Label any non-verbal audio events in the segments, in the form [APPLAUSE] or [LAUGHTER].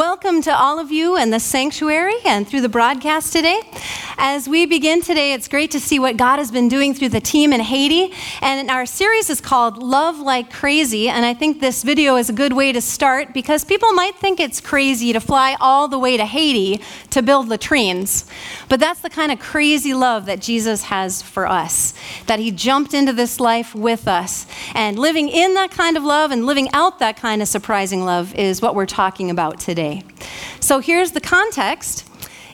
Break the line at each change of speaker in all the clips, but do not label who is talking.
Well, Welcome to all of you in the sanctuary and through the broadcast today. As we begin today, it's great to see what God has been doing through the team in Haiti. And our series is called Love Like Crazy. And I think this video is a good way to start because people might think it's crazy to fly all the way to Haiti to build latrines. But that's the kind of crazy love that Jesus has for us, that He jumped into this life with us. And living in that kind of love and living out that kind of surprising love is what we're talking about today. So here's the context.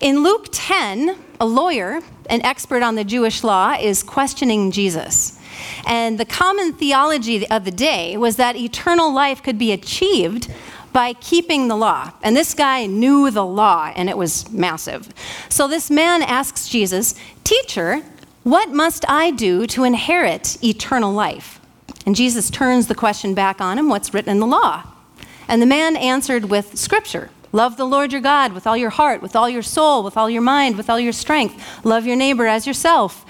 In Luke 10, a lawyer, an expert on the Jewish law, is questioning Jesus. And the common theology of the day was that eternal life could be achieved by keeping the law. And this guy knew the law, and it was massive. So this man asks Jesus, Teacher, what must I do to inherit eternal life? And Jesus turns the question back on him What's written in the law? And the man answered with Scripture. Love the Lord your God with all your heart, with all your soul, with all your mind, with all your strength. Love your neighbor as yourself.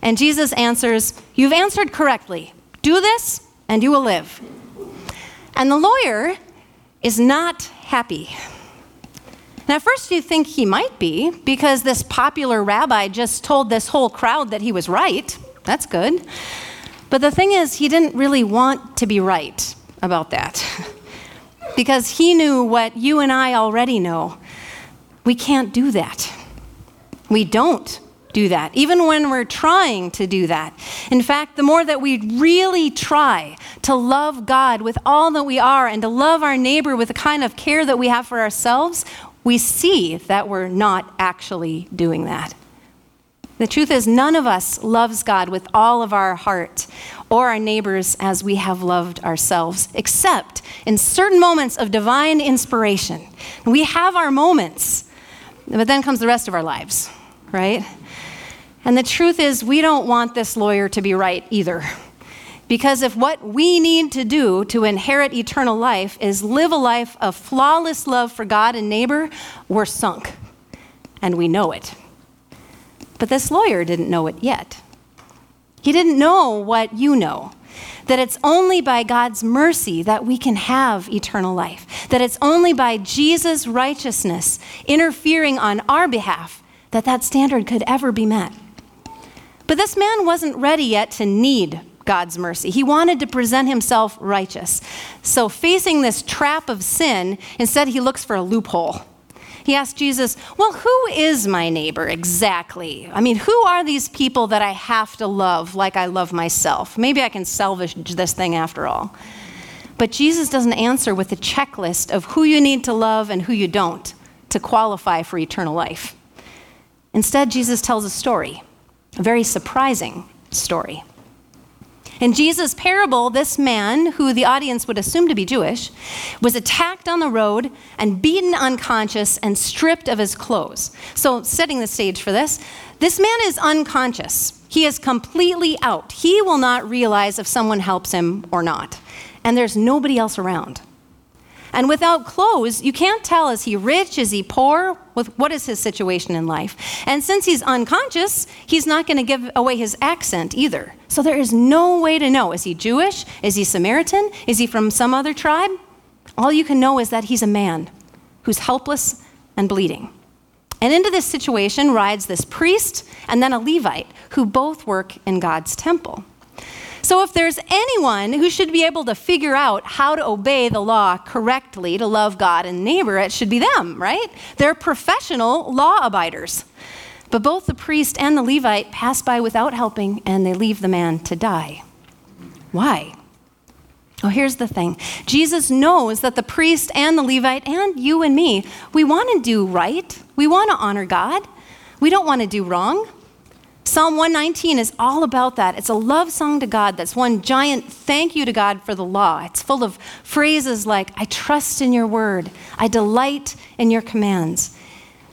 And Jesus answers, You've answered correctly. Do this, and you will live. And the lawyer is not happy. Now, first, you think he might be because this popular rabbi just told this whole crowd that he was right. That's good. But the thing is, he didn't really want to be right about that. [LAUGHS] because he knew what you and I already know. We can't do that. We don't do that, even when we're trying to do that. In fact, the more that we really try to love God with all that we are and to love our neighbor with the kind of care that we have for ourselves, we see that we're not actually doing that. The truth is, none of us loves God with all of our heart or our neighbors as we have loved ourselves, except in certain moments of divine inspiration. We have our moments, but then comes the rest of our lives, right? And the truth is, we don't want this lawyer to be right either. Because if what we need to do to inherit eternal life is live a life of flawless love for God and neighbor, we're sunk. And we know it. But this lawyer didn't know it yet. He didn't know what you know that it's only by God's mercy that we can have eternal life, that it's only by Jesus' righteousness interfering on our behalf that that standard could ever be met. But this man wasn't ready yet to need God's mercy. He wanted to present himself righteous. So, facing this trap of sin, instead he looks for a loophole. He asked Jesus, Well, who is my neighbor exactly? I mean, who are these people that I have to love like I love myself? Maybe I can salvage this thing after all. But Jesus doesn't answer with a checklist of who you need to love and who you don't to qualify for eternal life. Instead, Jesus tells a story, a very surprising story. In Jesus' parable, this man, who the audience would assume to be Jewish, was attacked on the road and beaten unconscious and stripped of his clothes. So, setting the stage for this, this man is unconscious. He is completely out. He will not realize if someone helps him or not. And there's nobody else around. And without clothes, you can't tell is he rich, is he poor, with what is his situation in life. And since he's unconscious, he's not going to give away his accent either. So there is no way to know is he Jewish? Is he Samaritan? Is he from some other tribe? All you can know is that he's a man who's helpless and bleeding. And into this situation rides this priest and then a Levite who both work in God's temple. So, if there's anyone who should be able to figure out how to obey the law correctly to love God and neighbor, it should be them, right? They're professional law abiders. But both the priest and the Levite pass by without helping and they leave the man to die. Why? Oh, here's the thing Jesus knows that the priest and the Levite and you and me, we want to do right. We want to honor God. We don't want to do wrong. Psalm 119 is all about that. It's a love song to God that's one giant thank you to God for the law. It's full of phrases like, I trust in your word, I delight in your commands.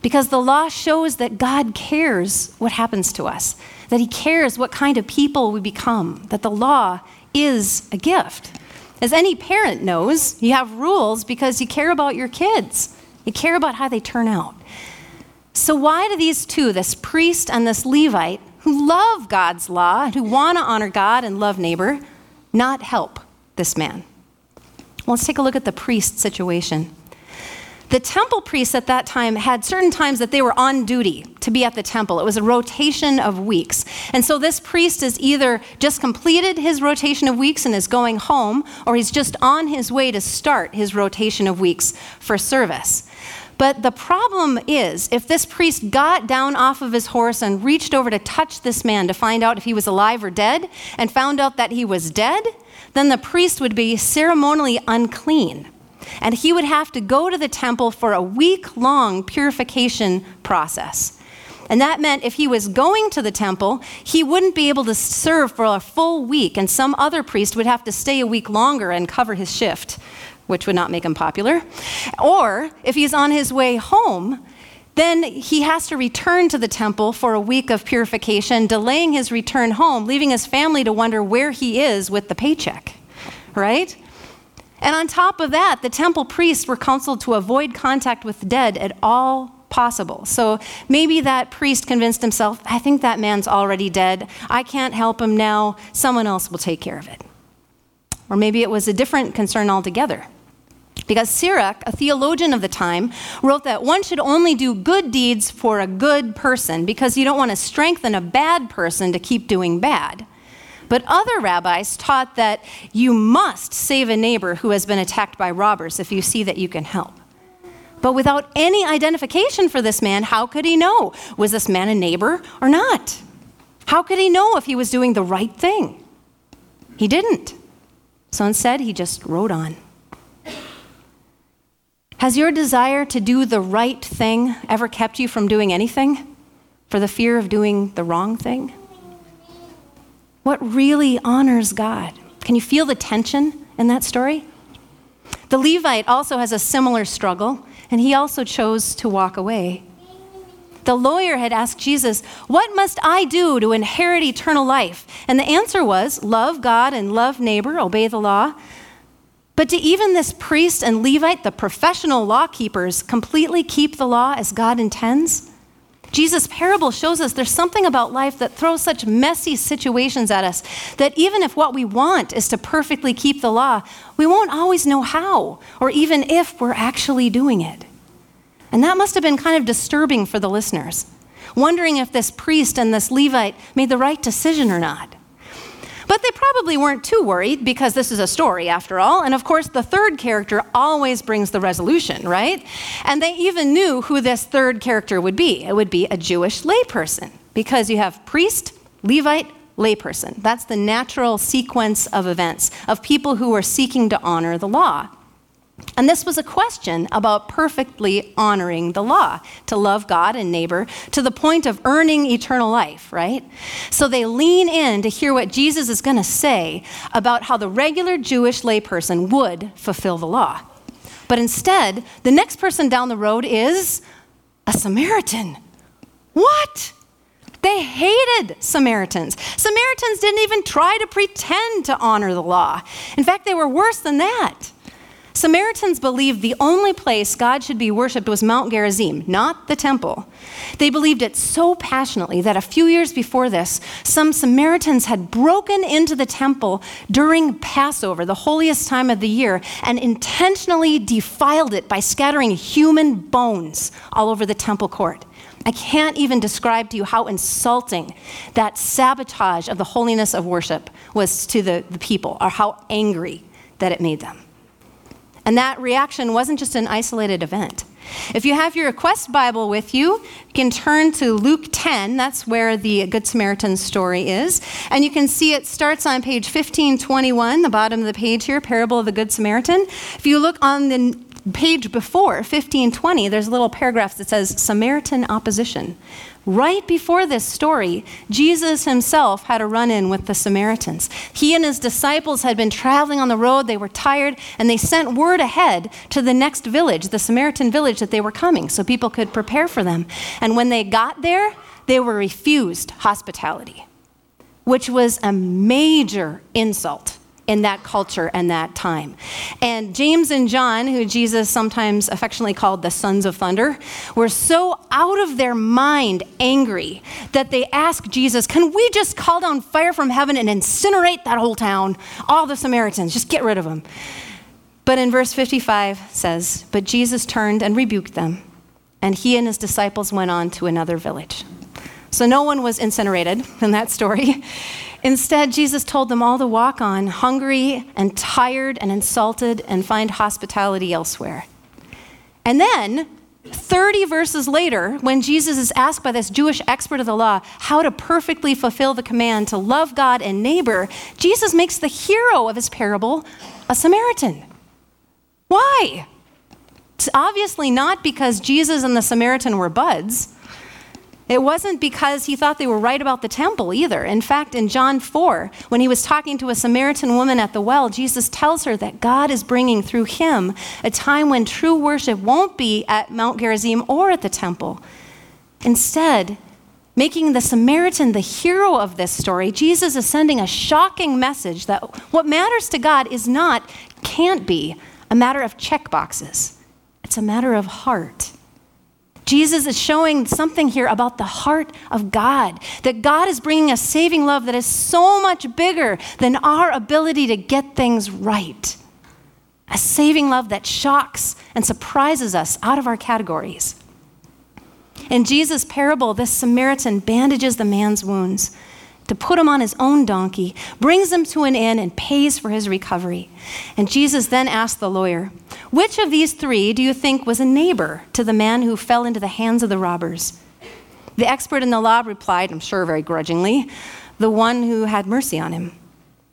Because the law shows that God cares what happens to us, that He cares what kind of people we become, that the law is a gift. As any parent knows, you have rules because you care about your kids, you care about how they turn out. So, why do these two, this priest and this Levite, who love God's law, and who want to honor God and love neighbor, not help this man? Well, let's take a look at the priest situation. The temple priests at that time had certain times that they were on duty to be at the temple. It was a rotation of weeks. And so this priest is either just completed his rotation of weeks and is going home, or he's just on his way to start his rotation of weeks for service. But the problem is, if this priest got down off of his horse and reached over to touch this man to find out if he was alive or dead, and found out that he was dead, then the priest would be ceremonially unclean. And he would have to go to the temple for a week long purification process. And that meant if he was going to the temple, he wouldn't be able to serve for a full week, and some other priest would have to stay a week longer and cover his shift, which would not make him popular. Or if he's on his way home, then he has to return to the temple for a week of purification, delaying his return home, leaving his family to wonder where he is with the paycheck, right? And on top of that, the temple priests were counseled to avoid contact with the dead at all possible. So maybe that priest convinced himself, I think that man's already dead. I can't help him now. Someone else will take care of it. Or maybe it was a different concern altogether. Because Sirach, a theologian of the time, wrote that one should only do good deeds for a good person because you don't want to strengthen a bad person to keep doing bad. But other rabbis taught that you must save a neighbor who has been attacked by robbers if you see that you can help. But without any identification for this man, how could he know? Was this man a neighbor or not? How could he know if he was doing the right thing? He didn't. So instead, he just wrote on. Has your desire to do the right thing ever kept you from doing anything for the fear of doing the wrong thing? What really honors God? Can you feel the tension in that story? The Levite also has a similar struggle, and he also chose to walk away. The lawyer had asked Jesus, What must I do to inherit eternal life? And the answer was, Love God and love neighbor, obey the law. But do even this priest and Levite, the professional law keepers, completely keep the law as God intends? Jesus' parable shows us there's something about life that throws such messy situations at us that even if what we want is to perfectly keep the law, we won't always know how or even if we're actually doing it. And that must have been kind of disturbing for the listeners, wondering if this priest and this Levite made the right decision or not. But they probably weren't too worried because this is a story after all. And of course, the third character always brings the resolution, right? And they even knew who this third character would be. It would be a Jewish layperson because you have priest, Levite, layperson. That's the natural sequence of events of people who are seeking to honor the law. And this was a question about perfectly honoring the law, to love God and neighbor to the point of earning eternal life, right? So they lean in to hear what Jesus is going to say about how the regular Jewish layperson would fulfill the law. But instead, the next person down the road is a Samaritan. What? They hated Samaritans. Samaritans didn't even try to pretend to honor the law. In fact, they were worse than that. Samaritans believed the only place God should be worshiped was Mount Gerizim, not the temple. They believed it so passionately that a few years before this, some Samaritans had broken into the temple during Passover, the holiest time of the year, and intentionally defiled it by scattering human bones all over the temple court. I can't even describe to you how insulting that sabotage of the holiness of worship was to the, the people, or how angry that it made them. And that reaction wasn't just an isolated event. If you have your Quest Bible with you, you can turn to Luke 10. That's where the Good Samaritan story is. And you can see it starts on page 1521, the bottom of the page here, Parable of the Good Samaritan. If you look on the page before, 1520, there's a little paragraph that says Samaritan opposition. Right before this story, Jesus himself had a run in with the Samaritans. He and his disciples had been traveling on the road, they were tired, and they sent word ahead to the next village, the Samaritan village, that they were coming so people could prepare for them. And when they got there, they were refused hospitality, which was a major insult in that culture and that time. And James and John, who Jesus sometimes affectionately called the sons of thunder, were so out of their mind angry that they asked Jesus, Can we just call down fire from heaven and incinerate that whole town? All the Samaritans, just get rid of them. But in verse 55 says, But Jesus turned and rebuked them, and he and his disciples went on to another village. So no one was incinerated in that story. Instead, Jesus told them all to walk on, hungry and tired and insulted, and find hospitality elsewhere. And then, 30 verses later, when Jesus is asked by this Jewish expert of the law how to perfectly fulfill the command to love God and neighbor, Jesus makes the hero of his parable a Samaritan. Why? It's obviously not because Jesus and the Samaritan were buds. It wasn't because he thought they were right about the temple either. In fact, in John 4, when he was talking to a Samaritan woman at the well, Jesus tells her that God is bringing through him a time when true worship won't be at Mount Gerizim or at the temple. Instead, making the Samaritan the hero of this story, Jesus is sending a shocking message that what matters to God is not, can't be, a matter of check boxes. It's a matter of heart. Jesus is showing something here about the heart of God, that God is bringing a saving love that is so much bigger than our ability to get things right. A saving love that shocks and surprises us out of our categories. In Jesus' parable, this Samaritan bandages the man's wounds to put him on his own donkey, brings him to an inn, and pays for his recovery. And Jesus then asked the lawyer, Which of these three do you think was a neighbor to the man who fell into the hands of the robbers? The expert in the law replied, I'm sure very grudgingly, the one who had mercy on him.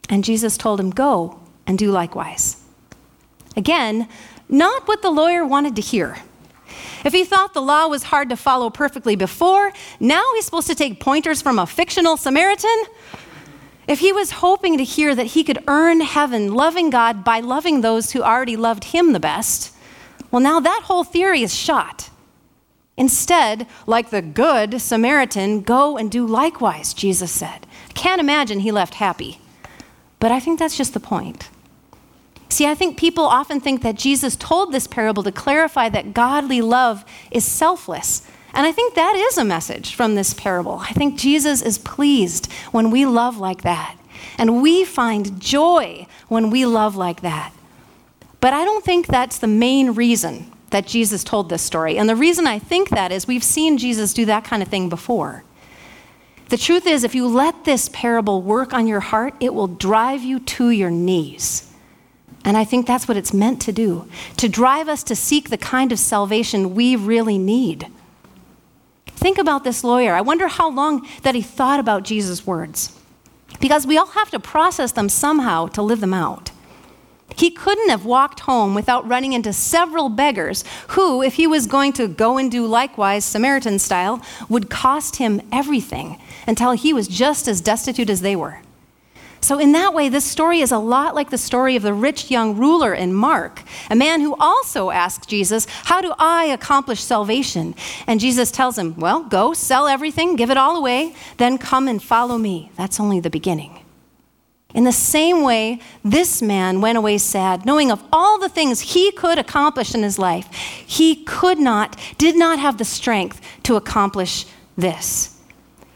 And Jesus told him, Go and do likewise. Again, not what the lawyer wanted to hear. If he thought the law was hard to follow perfectly before, now he's supposed to take pointers from a fictional Samaritan? If he was hoping to hear that he could earn heaven loving God by loving those who already loved him the best, well, now that whole theory is shot. Instead, like the good Samaritan, go and do likewise, Jesus said. I can't imagine he left happy. But I think that's just the point. See, I think people often think that Jesus told this parable to clarify that godly love is selfless. And I think that is a message from this parable. I think Jesus is pleased when we love like that. And we find joy when we love like that. But I don't think that's the main reason that Jesus told this story. And the reason I think that is we've seen Jesus do that kind of thing before. The truth is, if you let this parable work on your heart, it will drive you to your knees. And I think that's what it's meant to do to drive us to seek the kind of salvation we really need. Think about this lawyer. I wonder how long that he thought about Jesus' words. Because we all have to process them somehow to live them out. He couldn't have walked home without running into several beggars who, if he was going to go and do likewise, Samaritan style, would cost him everything until he was just as destitute as they were. So, in that way, this story is a lot like the story of the rich young ruler in Mark, a man who also asked Jesus, How do I accomplish salvation? And Jesus tells him, Well, go, sell everything, give it all away, then come and follow me. That's only the beginning. In the same way, this man went away sad, knowing of all the things he could accomplish in his life. He could not, did not have the strength to accomplish this.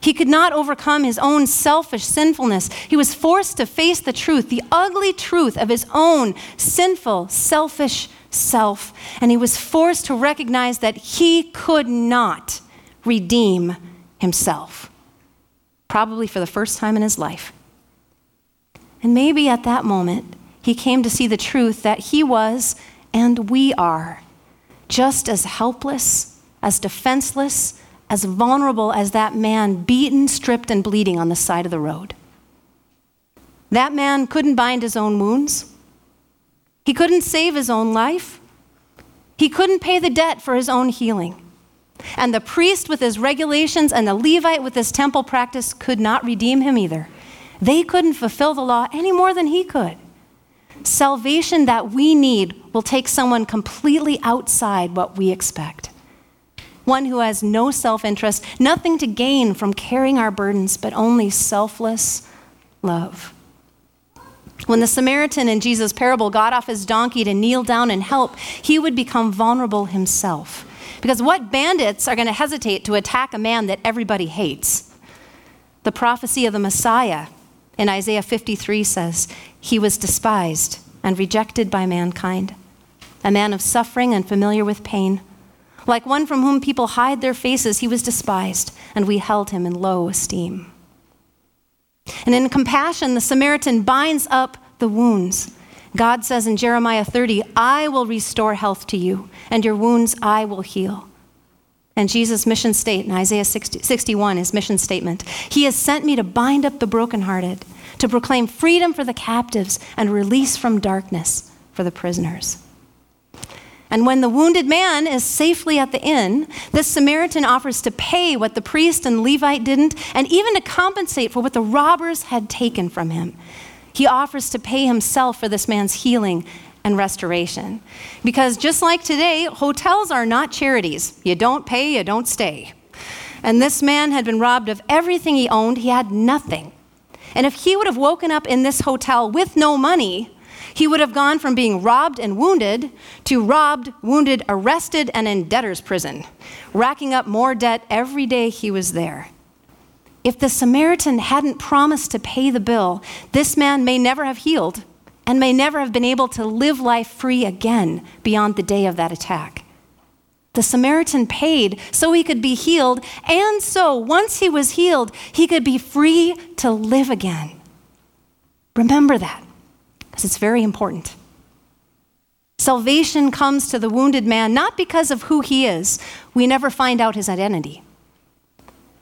He could not overcome his own selfish sinfulness. He was forced to face the truth, the ugly truth of his own sinful, selfish self. And he was forced to recognize that he could not redeem himself, probably for the first time in his life. And maybe at that moment, he came to see the truth that he was and we are just as helpless, as defenseless, as vulnerable as that man, beaten, stripped, and bleeding on the side of the road. That man couldn't bind his own wounds. He couldn't save his own life. He couldn't pay the debt for his own healing. And the priest with his regulations and the Levite with his temple practice could not redeem him either. They couldn't fulfill the law any more than he could. Salvation that we need will take someone completely outside what we expect one who has no self interest, nothing to gain from carrying our burdens, but only selfless love. When the Samaritan in Jesus' parable got off his donkey to kneel down and help, he would become vulnerable himself. Because what bandits are going to hesitate to attack a man that everybody hates? The prophecy of the Messiah in Isaiah 53 says, He was despised and rejected by mankind, a man of suffering and familiar with pain. Like one from whom people hide their faces, he was despised, and we held him in low esteem. And in compassion, the Samaritan binds up the wounds. God says in Jeremiah 30, I will restore health to you, and your wounds I will heal. And Jesus' mission statement in Isaiah 60, 61, his mission statement He has sent me to bind up the brokenhearted, to proclaim freedom for the captives and release from darkness for the prisoners. And when the wounded man is safely at the inn, this Samaritan offers to pay what the priest and Levite didn't, and even to compensate for what the robbers had taken from him. He offers to pay himself for this man's healing and restoration. Because just like today, hotels are not charities. You don't pay, you don't stay. And this man had been robbed of everything he owned, he had nothing. And if he would have woken up in this hotel with no money, he would have gone from being robbed and wounded to robbed, wounded, arrested, and in debtor's prison, racking up more debt every day he was there. If the Samaritan hadn't promised to pay the bill, this man may never have healed and may never have been able to live life free again beyond the day of that attack. The Samaritan paid so he could be healed, and so once he was healed, he could be free to live again. Remember that, because it's very important. Salvation comes to the wounded man not because of who he is, we never find out his identity.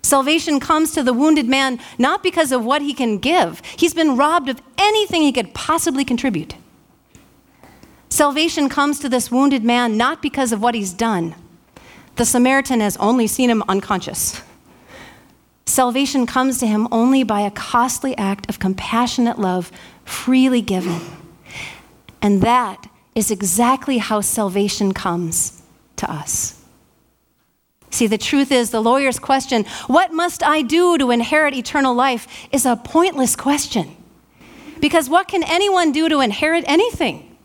Salvation comes to the wounded man not because of what he can give, he's been robbed of anything he could possibly contribute. Salvation comes to this wounded man not because of what he's done. The Samaritan has only seen him unconscious. Salvation comes to him only by a costly act of compassionate love freely given. And that is exactly how salvation comes to us. See, the truth is, the lawyer's question, What must I do to inherit eternal life? is a pointless question. Because what can anyone do to inherit anything?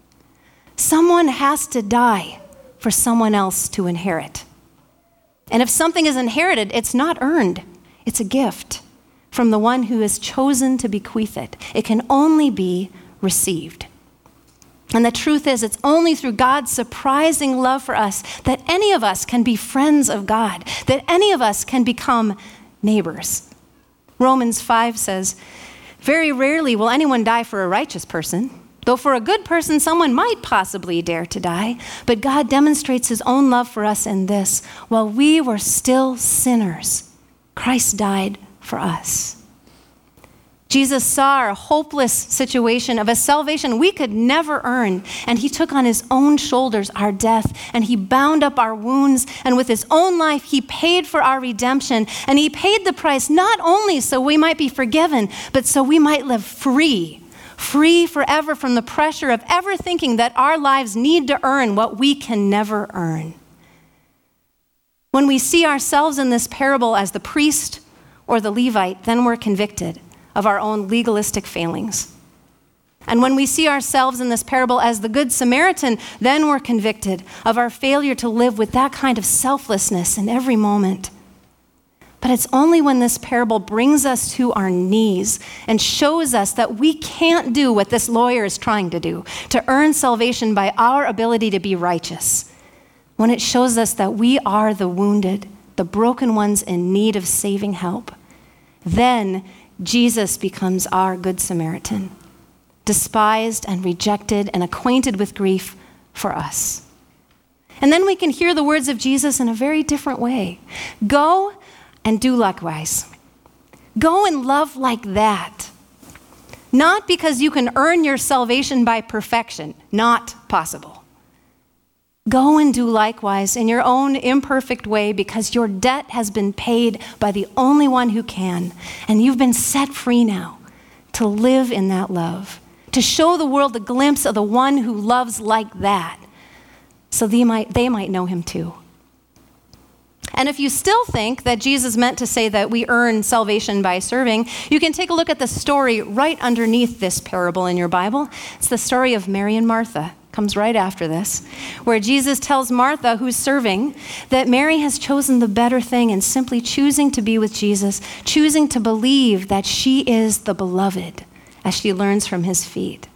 Someone has to die for someone else to inherit. And if something is inherited, it's not earned, it's a gift from the one who has chosen to bequeath it. It can only be received. And the truth is, it's only through God's surprising love for us that any of us can be friends of God, that any of us can become neighbors. Romans 5 says, Very rarely will anyone die for a righteous person, though for a good person someone might possibly dare to die. But God demonstrates his own love for us in this while we were still sinners, Christ died for us. Jesus saw our hopeless situation of a salvation we could never earn, and he took on his own shoulders our death, and he bound up our wounds, and with his own life, he paid for our redemption, and he paid the price not only so we might be forgiven, but so we might live free, free forever from the pressure of ever thinking that our lives need to earn what we can never earn. When we see ourselves in this parable as the priest or the Levite, then we're convicted of our own legalistic failings. And when we see ourselves in this parable as the Good Samaritan, then we're convicted of our failure to live with that kind of selflessness in every moment. But it's only when this parable brings us to our knees and shows us that we can't do what this lawyer is trying to do, to earn salvation by our ability to be righteous. When it shows us that we are the wounded, the broken ones in need of saving help, then Jesus becomes our Good Samaritan, despised and rejected and acquainted with grief for us. And then we can hear the words of Jesus in a very different way Go and do likewise. Go and love like that. Not because you can earn your salvation by perfection, not possible. Go and do likewise in your own imperfect way because your debt has been paid by the only one who can. And you've been set free now to live in that love, to show the world a glimpse of the one who loves like that, so they might, they might know him too. And if you still think that Jesus meant to say that we earn salvation by serving, you can take a look at the story right underneath this parable in your Bible. It's the story of Mary and Martha comes right after this, where Jesus tells Martha, who's serving, that Mary has chosen the better thing and simply choosing to be with Jesus, choosing to believe that she is the beloved as she learns from his feet.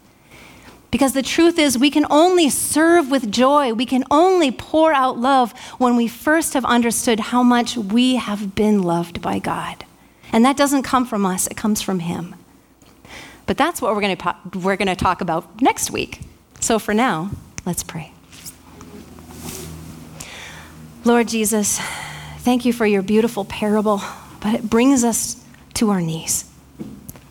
Because the truth is, we can only serve with joy. We can only pour out love when we first have understood how much we have been loved by God. And that doesn't come from us, it comes from Him. But that's what we're going to, we're going to talk about next week. So for now, let's pray. Lord Jesus, thank you for your beautiful parable, but it brings us to our knees.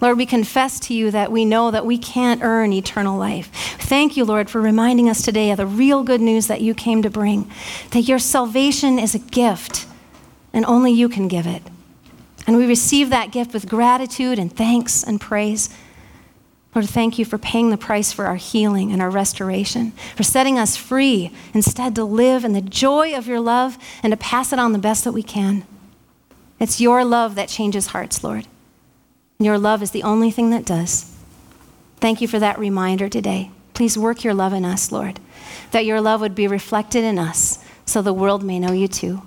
Lord, we confess to you that we know that we can't earn eternal life. Thank you, Lord, for reminding us today of the real good news that you came to bring that your salvation is a gift, and only you can give it. And we receive that gift with gratitude and thanks and praise. Lord, thank you for paying the price for our healing and our restoration, for setting us free instead to live in the joy of your love and to pass it on the best that we can. It's your love that changes hearts, Lord. And your love is the only thing that does. Thank you for that reminder today. Please work your love in us, Lord, that your love would be reflected in us so the world may know you too.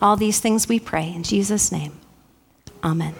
All these things we pray in Jesus' name. Amen.